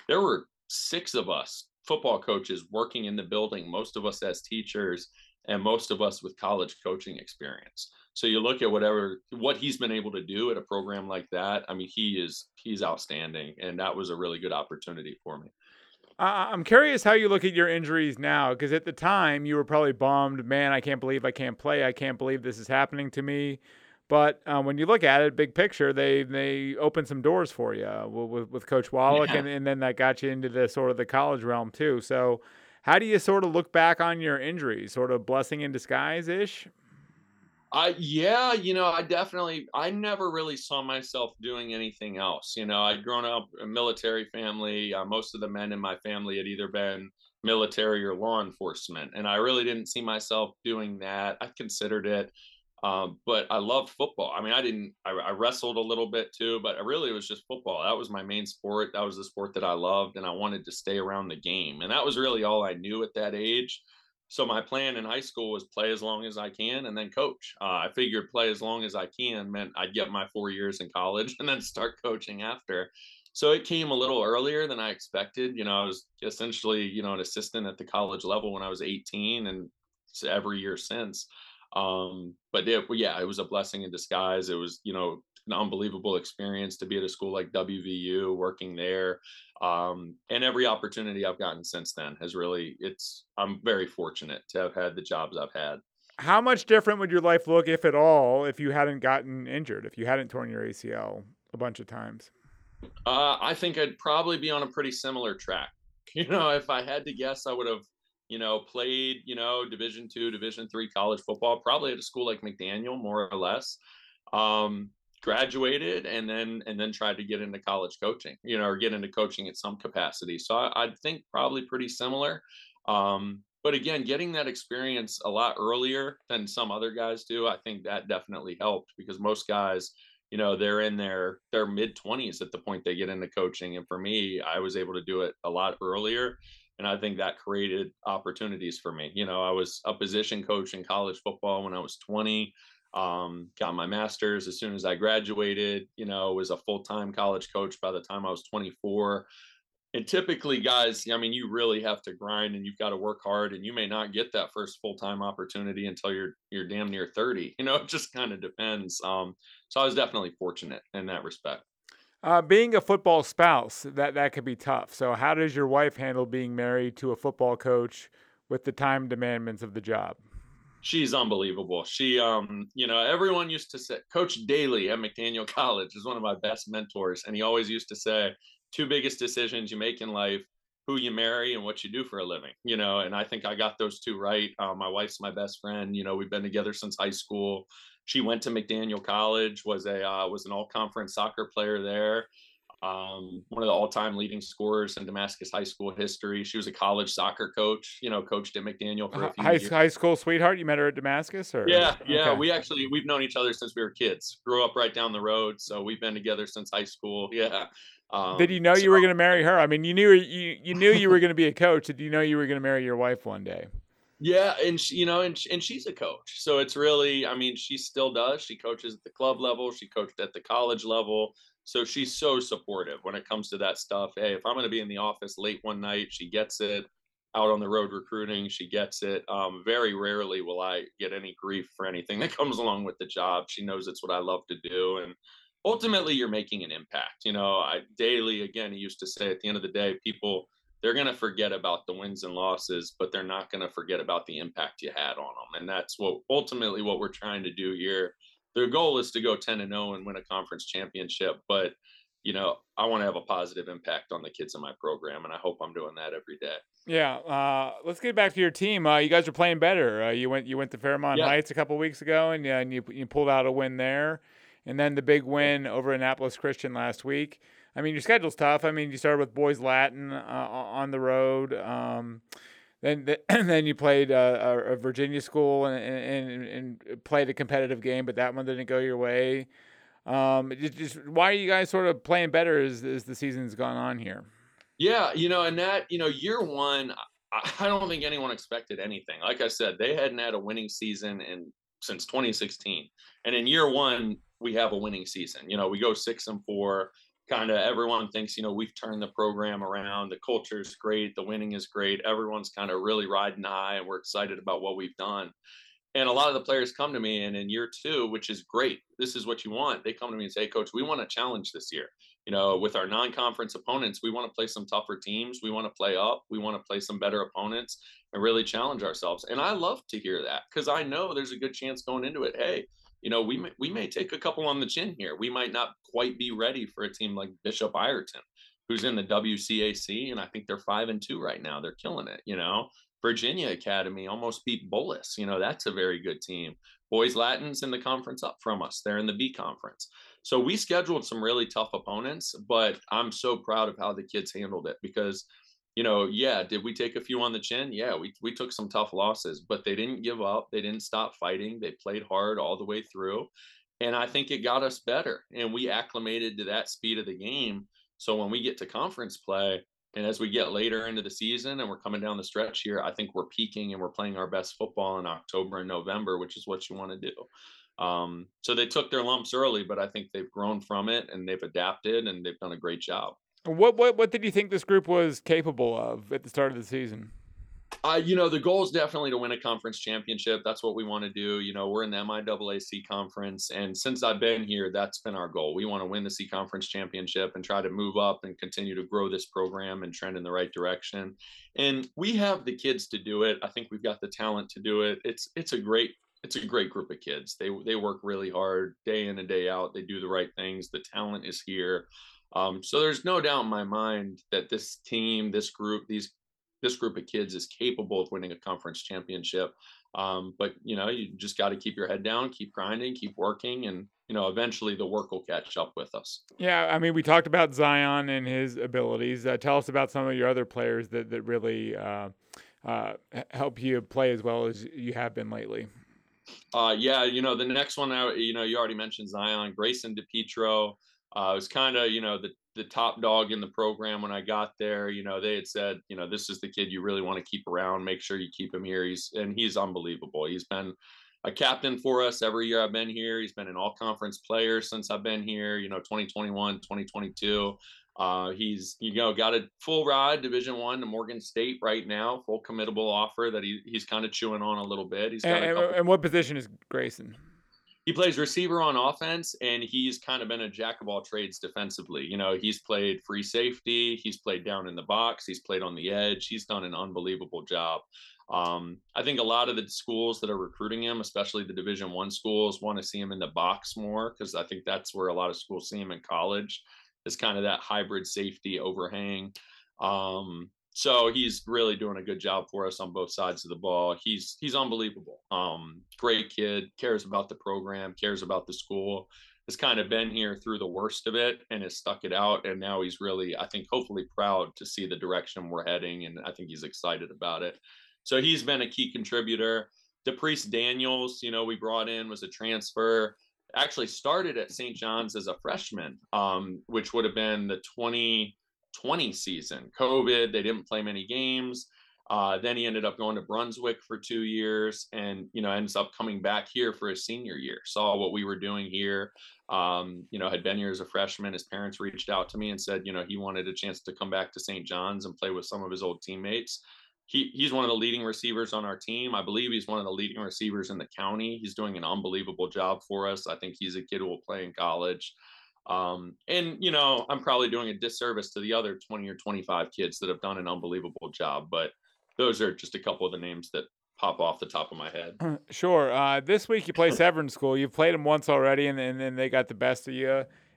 There were six of us football coaches working in the building, most of us as teachers, and most of us with college coaching experience. So you look at whatever what he's been able to do at a program like that. I mean, he is he's outstanding, and that was a really good opportunity for me. I'm curious how you look at your injuries now, because at the time you were probably bummed. Man, I can't believe I can't play. I can't believe this is happening to me. But um, when you look at it, big picture, they they opened some doors for you with, with Coach Wallich, yeah. and, and then that got you into the sort of the college realm too. So, how do you sort of look back on your injuries? Sort of blessing in disguise ish. I yeah, you know, I definitely I never really saw myself doing anything else. You know, I'd grown up a military family. Uh, most of the men in my family had either been military or law enforcement, and I really didn't see myself doing that. I considered it, um, but I loved football. I mean, I didn't. I, I wrestled a little bit too, but really it was just football. That was my main sport. That was the sport that I loved, and I wanted to stay around the game, and that was really all I knew at that age so my plan in high school was play as long as I can and then coach. Uh, I figured play as long as I can meant I'd get my four years in college and then start coaching after. So it came a little earlier than I expected. You know, I was essentially, you know, an assistant at the college level when I was 18 and every year since. Um, but it, yeah, it was a blessing in disguise. It was, you know, an unbelievable experience to be at a school like WVU, working there, um, and every opportunity I've gotten since then has really. It's I'm very fortunate to have had the jobs I've had. How much different would your life look, if at all, if you hadn't gotten injured, if you hadn't torn your ACL a bunch of times? Uh, I think I'd probably be on a pretty similar track. You know, if I had to guess, I would have, you know, played, you know, Division two, Division three college football, probably at a school like McDaniel, more or less. Um, graduated and then and then tried to get into college coaching you know or get into coaching at some capacity so i, I think probably pretty similar um, but again getting that experience a lot earlier than some other guys do i think that definitely helped because most guys you know they're in their their mid 20s at the point they get into coaching and for me i was able to do it a lot earlier and I think that created opportunities for me. You know, I was a position coach in college football when I was 20. Um, got my master's as soon as I graduated. You know, was a full time college coach by the time I was 24 and typically guys i mean you really have to grind and you've got to work hard and you may not get that first full-time opportunity until you're you're damn near 30 you know it just kind of depends um so i was definitely fortunate in that respect uh, being a football spouse that that could be tough. So how does your wife handle being married to a football coach with the time demandments of the job? She's unbelievable. She um you know everyone used to say coach daly at mcdaniel college is one of my best mentors and he always used to say two biggest decisions you make in life who you marry and what you do for a living you know and i think i got those two right. Uh, my wife's my best friend. You know we've been together since high school she went to mcdaniel college was a uh, was an all conference soccer player there um, one of the all-time leading scorers in Damascus high school history. She was a college soccer coach, you know, coached at McDaniel for a few high, years. high school sweetheart. You met her at Damascus, or yeah, yeah. Okay. We actually we've known each other since we were kids. Grew up right down the road, so we've been together since high school. Yeah. Um, Did you know so, you were going to marry her? I mean, you knew you you knew you were going to be a coach. Did you know you were going to marry your wife one day? Yeah, and she, you know, and and she's a coach, so it's really, I mean, she still does. She coaches at the club level. She coached at the college level. So she's so supportive when it comes to that stuff. Hey, if I'm going to be in the office late one night, she gets it. Out on the road recruiting, she gets it. Um, very rarely will I get any grief for anything that comes along with the job. She knows it's what I love to do, and ultimately you're making an impact. You know, I Daly again he used to say at the end of the day, people they're going to forget about the wins and losses, but they're not going to forget about the impact you had on them. And that's what ultimately what we're trying to do here. Their goal is to go 10 and 0 and win a conference championship, but you know, I want to have a positive impact on the kids in my program, and I hope I'm doing that every day. Yeah, uh, let's get back to your team. Uh, you guys are playing better. Uh, you went you went to Fairmont yeah. Heights a couple weeks ago, and, and you you pulled out a win there and then the big win over Annapolis Christian last week. I mean, your schedule's tough. I mean, you started with Boys Latin uh, on the road. Um, then, the, then you played uh, a Virginia school and, and, and, played a competitive game, but that one didn't go your way. Um, just, why are you guys sort of playing better as, as the season's gone on here? Yeah, you know, and that you know, year one, I don't think anyone expected anything. Like I said, they hadn't had a winning season in since 2016, and in year one, we have a winning season. You know, we go six and four. Kind of everyone thinks, you know, we've turned the program around. The culture is great. The winning is great. Everyone's kind of really riding high, and we're excited about what we've done. And a lot of the players come to me, and in year two, which is great, this is what you want. They come to me and say, Coach, we want a challenge this year. You know, with our non conference opponents, we want to play some tougher teams. We want to play up. We want to play some better opponents and really challenge ourselves. And I love to hear that because I know there's a good chance going into it. Hey, you know, we may, we may take a couple on the chin here. We might not quite be ready for a team like Bishop Ireton, who's in the WCAC, and I think they're five and two right now. They're killing it. You know, Virginia Academy almost beat Bullis. You know, that's a very good team. Boys Latins in the conference up from us. They're in the B conference. So we scheduled some really tough opponents, but I'm so proud of how the kids handled it because you know, yeah, did we take a few on the chin? Yeah, we, we took some tough losses, but they didn't give up. They didn't stop fighting. They played hard all the way through. And I think it got us better. And we acclimated to that speed of the game. So when we get to conference play, and as we get later into the season and we're coming down the stretch here, I think we're peaking and we're playing our best football in October and November, which is what you want to do. Um, so they took their lumps early, but I think they've grown from it and they've adapted and they've done a great job. What what what did you think this group was capable of at the start of the season? Uh, you know, the goal is definitely to win a conference championship. That's what we want to do. You know, we're in the MIAA C conference. And since I've been here, that's been our goal. We want to win the C conference championship and try to move up and continue to grow this program and trend in the right direction. And we have the kids to do it. I think we've got the talent to do it. It's it's a great it's a great group of kids. They they work really hard day in and day out. They do the right things. The talent is here. Um, so there's no doubt in my mind that this team, this group, these this group of kids is capable of winning a conference championship. Um, but you know, you just got to keep your head down, keep grinding, keep working, and you know, eventually the work will catch up with us. Yeah, I mean, we talked about Zion and his abilities. Uh, tell us about some of your other players that that really uh, uh, help you play as well as you have been lately. Uh, yeah, you know, the next one, you know, you already mentioned Zion, Grayson DePietro. Uh, it was kind of, you know, the the top dog in the program when I got there. You know, they had said, you know, this is the kid you really want to keep around. Make sure you keep him here. He's and he's unbelievable. He's been a captain for us every year I've been here. He's been an all conference player since I've been here, you know, 2021, 2022. Uh, he's you know got a full ride Division One to Morgan State right now, full committable offer that he he's kind of chewing on a little bit. He's got and, and what position is Grayson? He plays receiver on offense, and he's kind of been a jack of all trades defensively. You know, he's played free safety, he's played down in the box, he's played on the edge. He's done an unbelievable job. Um, I think a lot of the schools that are recruiting him, especially the Division One schools, want to see him in the box more because I think that's where a lot of schools see him in college, is kind of that hybrid safety overhang. Um, so he's really doing a good job for us on both sides of the ball. He's he's unbelievable. Um, great kid, cares about the program, cares about the school. Has kind of been here through the worst of it and has stuck it out. And now he's really, I think, hopefully proud to see the direction we're heading. And I think he's excited about it. So he's been a key contributor. DePriest Daniels, you know, we brought in was a transfer. Actually started at St. John's as a freshman, um, which would have been the 2020 season. COVID, they didn't play many games. Uh, then he ended up going to Brunswick for two years, and you know ends up coming back here for his senior year. Saw what we were doing here. Um, you know, had been here as a freshman. His parents reached out to me and said, you know, he wanted a chance to come back to St. John's and play with some of his old teammates he he's one of the leading receivers on our team. I believe he's one of the leading receivers in the county. He's doing an unbelievable job for us. I think he's a kid who will play in college. Um, and you know, I'm probably doing a disservice to the other 20 or 25 kids that have done an unbelievable job, but those are just a couple of the names that pop off the top of my head. Sure. Uh, this week you play Severn School. You've played them once already, and, and then they got the best of you.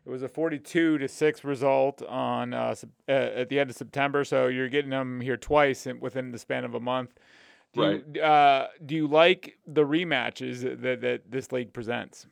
It was a 42 to six result on uh, uh, at the end of September. So you're getting them here twice within the span of a month. Do right. You, uh, do you like the rematches that, that this league presents?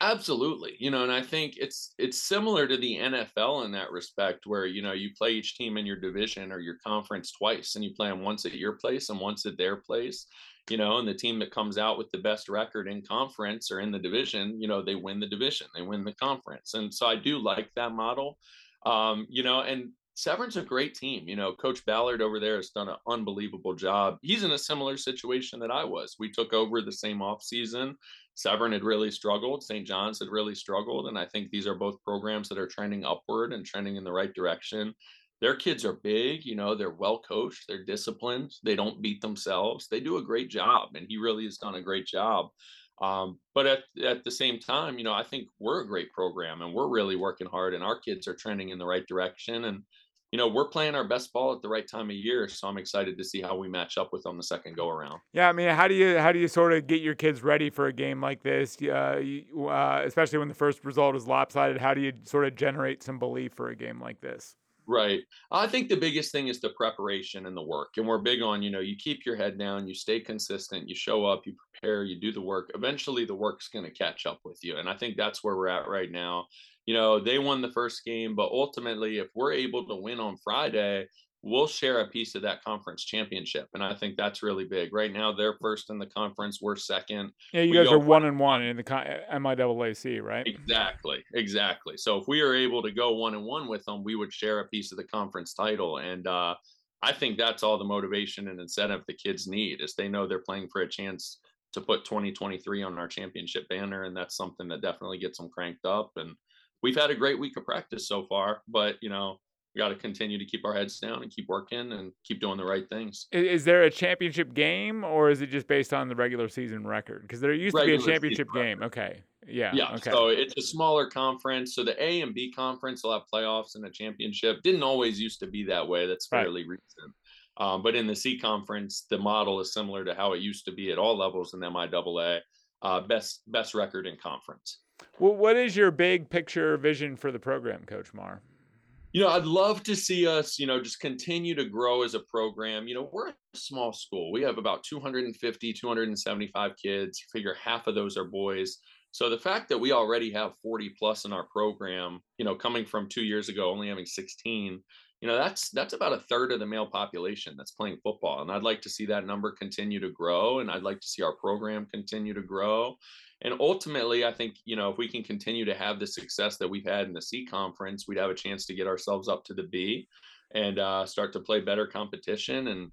Absolutely. You know, and I think it's it's similar to the NFL in that respect where, you know, you play each team in your division or your conference twice and you play them once at your place and once at their place you know, and the team that comes out with the best record in conference or in the division, you know, they win the division, they win the conference. And so I do like that model. Um, you know, and Severn's a great team. You know, Coach Ballard over there has done an unbelievable job. He's in a similar situation that I was. We took over the same offseason. Severn had really struggled. St. John's had really struggled. And I think these are both programs that are trending upward and trending in the right direction their kids are big, you know, they're well coached, they're disciplined, they don't beat themselves. They do a great job, and he really has done a great job. Um, but at, at the same time, you know, I think we're a great program and we're really working hard, and our kids are trending in the right direction. And, you know, we're playing our best ball at the right time of year. So I'm excited to see how we match up with them the second go around. Yeah, I mean, how do you how do you sort of get your kids ready for a game like this? Uh, you, uh, especially when the first result is lopsided. How do you sort of generate some belief for a game like this? Right. I think the biggest thing is the preparation and the work. And we're big on, you know, you keep your head down, you stay consistent, you show up, you prepare, you do the work. Eventually the work's going to catch up with you. And I think that's where we're at right now. You know, they won the first game, but ultimately if we're able to win on Friday, we'll share a piece of that conference championship. And I think that's really big. Right now, they're first in the conference, we're second. Yeah, you we guys are one and one in the MIAA C, right? Exactly, exactly. So if we are able to go one and one with them, we would share a piece of the conference title. And uh, I think that's all the motivation and incentive the kids need is they know they're playing for a chance to put 2023 on our championship banner. And that's something that definitely gets them cranked up. And we've had a great week of practice so far, but you know, we got to continue to keep our heads down and keep working and keep doing the right things. Is there a championship game or is it just based on the regular season record? Because there used regular to be a championship game. Record. Okay. Yeah. Yeah. Okay. So it's a smaller conference. So the A and B conference will have playoffs and a championship. Didn't always used to be that way. That's fairly right. recent. Um, but in the C conference, the model is similar to how it used to be at all levels in MIAA. Uh, best best record in conference. Well, what is your big picture vision for the program, Coach Marr? You know, I'd love to see us, you know, just continue to grow as a program. You know, we're a small school. We have about 250, 275 kids. Figure half of those are boys. So the fact that we already have 40 plus in our program, you know, coming from two years ago, only having 16, you you know that's that's about a third of the male population that's playing football and i'd like to see that number continue to grow and i'd like to see our program continue to grow and ultimately i think you know if we can continue to have the success that we've had in the c conference we'd have a chance to get ourselves up to the b and uh, start to play better competition and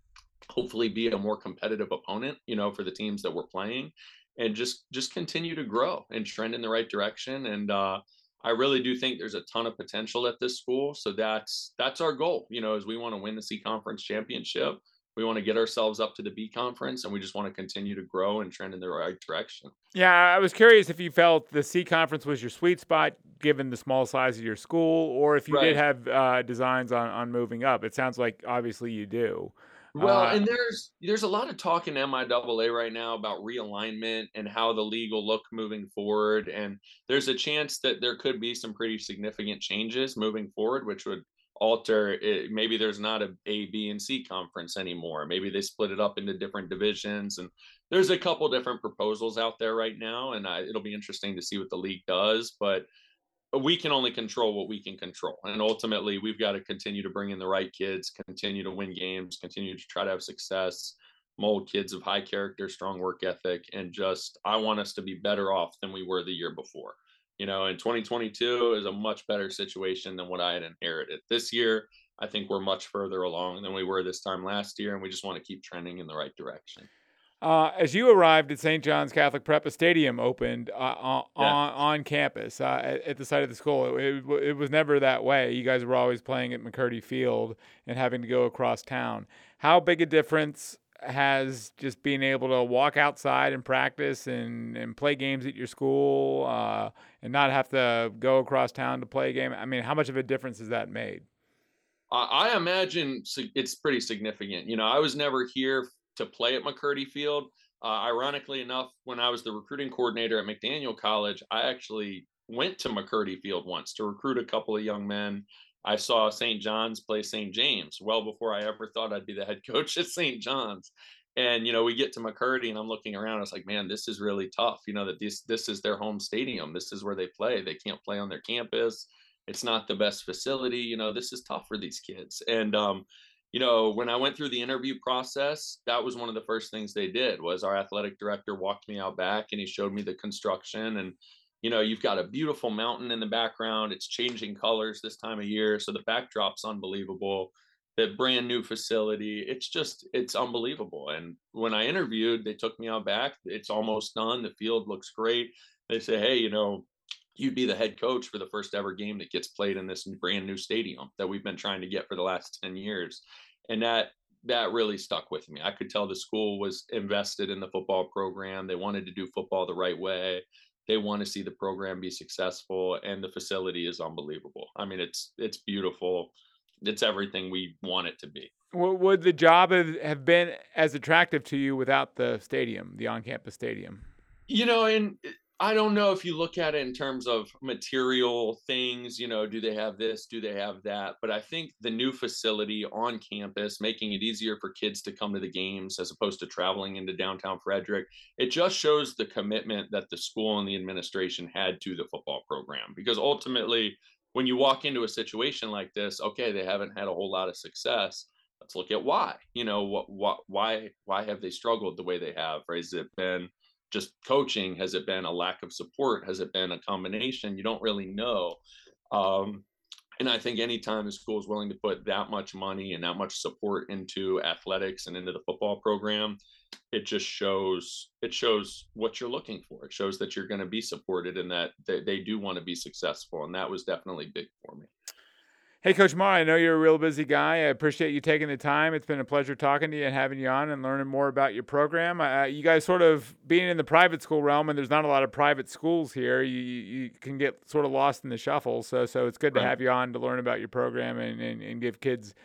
hopefully be a more competitive opponent you know for the teams that we're playing and just just continue to grow and trend in the right direction and uh, I really do think there's a ton of potential at this school. So that's that's our goal. You know, is we want to win the C conference championship. We want to get ourselves up to the B conference and we just want to continue to grow and trend in the right direction. Yeah, I was curious if you felt the C conference was your sweet spot given the small size of your school or if you right. did have uh, designs on, on moving up. It sounds like obviously you do. Well, uh, and there's there's a lot of talk in MIAA right now about realignment and how the league will look moving forward. And there's a chance that there could be some pretty significant changes moving forward, which would alter it. maybe there's not a A, B, and C conference anymore. Maybe they split it up into different divisions. And there's a couple different proposals out there right now, and I, it'll be interesting to see what the league does. But we can only control what we can control. And ultimately, we've got to continue to bring in the right kids, continue to win games, continue to try to have success, mold kids of high character, strong work ethic, and just I want us to be better off than we were the year before. You know, in 2022 is a much better situation than what I had inherited. This year, I think we're much further along than we were this time last year, and we just want to keep trending in the right direction. Uh, as you arrived at St. John's Catholic Prep, a stadium opened uh, on, yeah. on campus uh, at, at, the site of the school. It, it, it, was never that way. You guys were always playing at McCurdy Field and having to go across town. How big a difference has just being able to walk outside and practice and, and play games at your school uh, and not have to go across town to play a game? I mean, how much of a difference has that made? I imagine it's pretty significant. You know, I was never here to play at McCurdy Field. Uh, ironically enough, when I was the recruiting coordinator at McDaniel College, I actually went to McCurdy Field once to recruit a couple of young men. I saw St. John's play St. James well before I ever thought I'd be the head coach at St. John's. And you know, we get to McCurdy, and I'm looking around. I was like, man, this is really tough. You know that this this is their home stadium. This is where they play. They can't play on their campus. It's not the best facility. You know, this is tough for these kids. And um, you know when i went through the interview process that was one of the first things they did was our athletic director walked me out back and he showed me the construction and you know you've got a beautiful mountain in the background it's changing colors this time of year so the backdrop's unbelievable the brand new facility it's just it's unbelievable and when i interviewed they took me out back it's almost done the field looks great they say hey you know you'd be the head coach for the first ever game that gets played in this brand new stadium that we've been trying to get for the last 10 years and that that really stuck with me i could tell the school was invested in the football program they wanted to do football the right way they want to see the program be successful and the facility is unbelievable. I mean it's it's beautiful. It's everything we want it to be. Would the job have been as attractive to you without the stadium the on-campus stadium? You know and eh, I don't know if you look at it in terms of material things, you know, do they have this, do they have that? But I think the new facility on campus, making it easier for kids to come to the games as opposed to traveling into downtown Frederick, it just shows the commitment that the school and the administration had to the football program. Because ultimately, when you walk into a situation like this, okay, they haven't had a whole lot of success. Let's look at why. You know, what, what, why, why have they struggled the way they have? Or has it been just coaching? Has it been a lack of support? Has it been a combination? You don't really know. Um, and I think anytime a school is willing to put that much money and that much support into athletics and into the football program, it just shows it shows what you're looking for. It shows that you're going to be supported and that they, they do want to be successful. And that was definitely big for me. Hey, Coach Marr, I know you're a real busy guy. I appreciate you taking the time. It's been a pleasure talking to you and having you on and learning more about your program. Uh, you guys sort of being in the private school realm, and there's not a lot of private schools here. You you can get sort of lost in the shuffle. So so it's good right. to have you on to learn about your program and, and, and give kids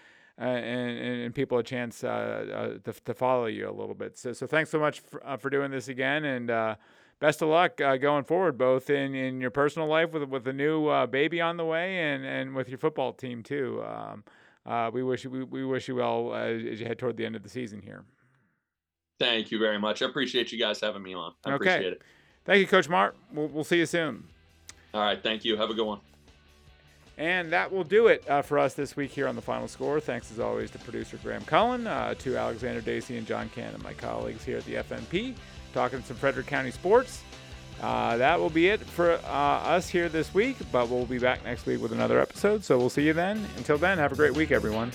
uh, and, and people a chance uh, uh, to, to follow you a little bit. So so thanks so much for, uh, for doing this again and uh, best of luck uh, going forward, both in, in your personal life with with a new uh, baby on the way, and, and with your football team too. Um, uh, we wish you, we, we wish you well as you head toward the end of the season here. Thank you very much. I appreciate you guys having me on. I okay. appreciate it. Thank you, Coach Marr. We'll, we'll see you soon. All right. Thank you. Have a good one. And that will do it uh, for us this week here on the final score. Thanks as always to producer Graham Cullen, uh, to Alexander Dacy and John Cannon, my colleagues here at the FNP, talking some Frederick County sports. Uh, that will be it for uh, us here this week, but we'll be back next week with another episode. So we'll see you then. Until then, have a great week, everyone.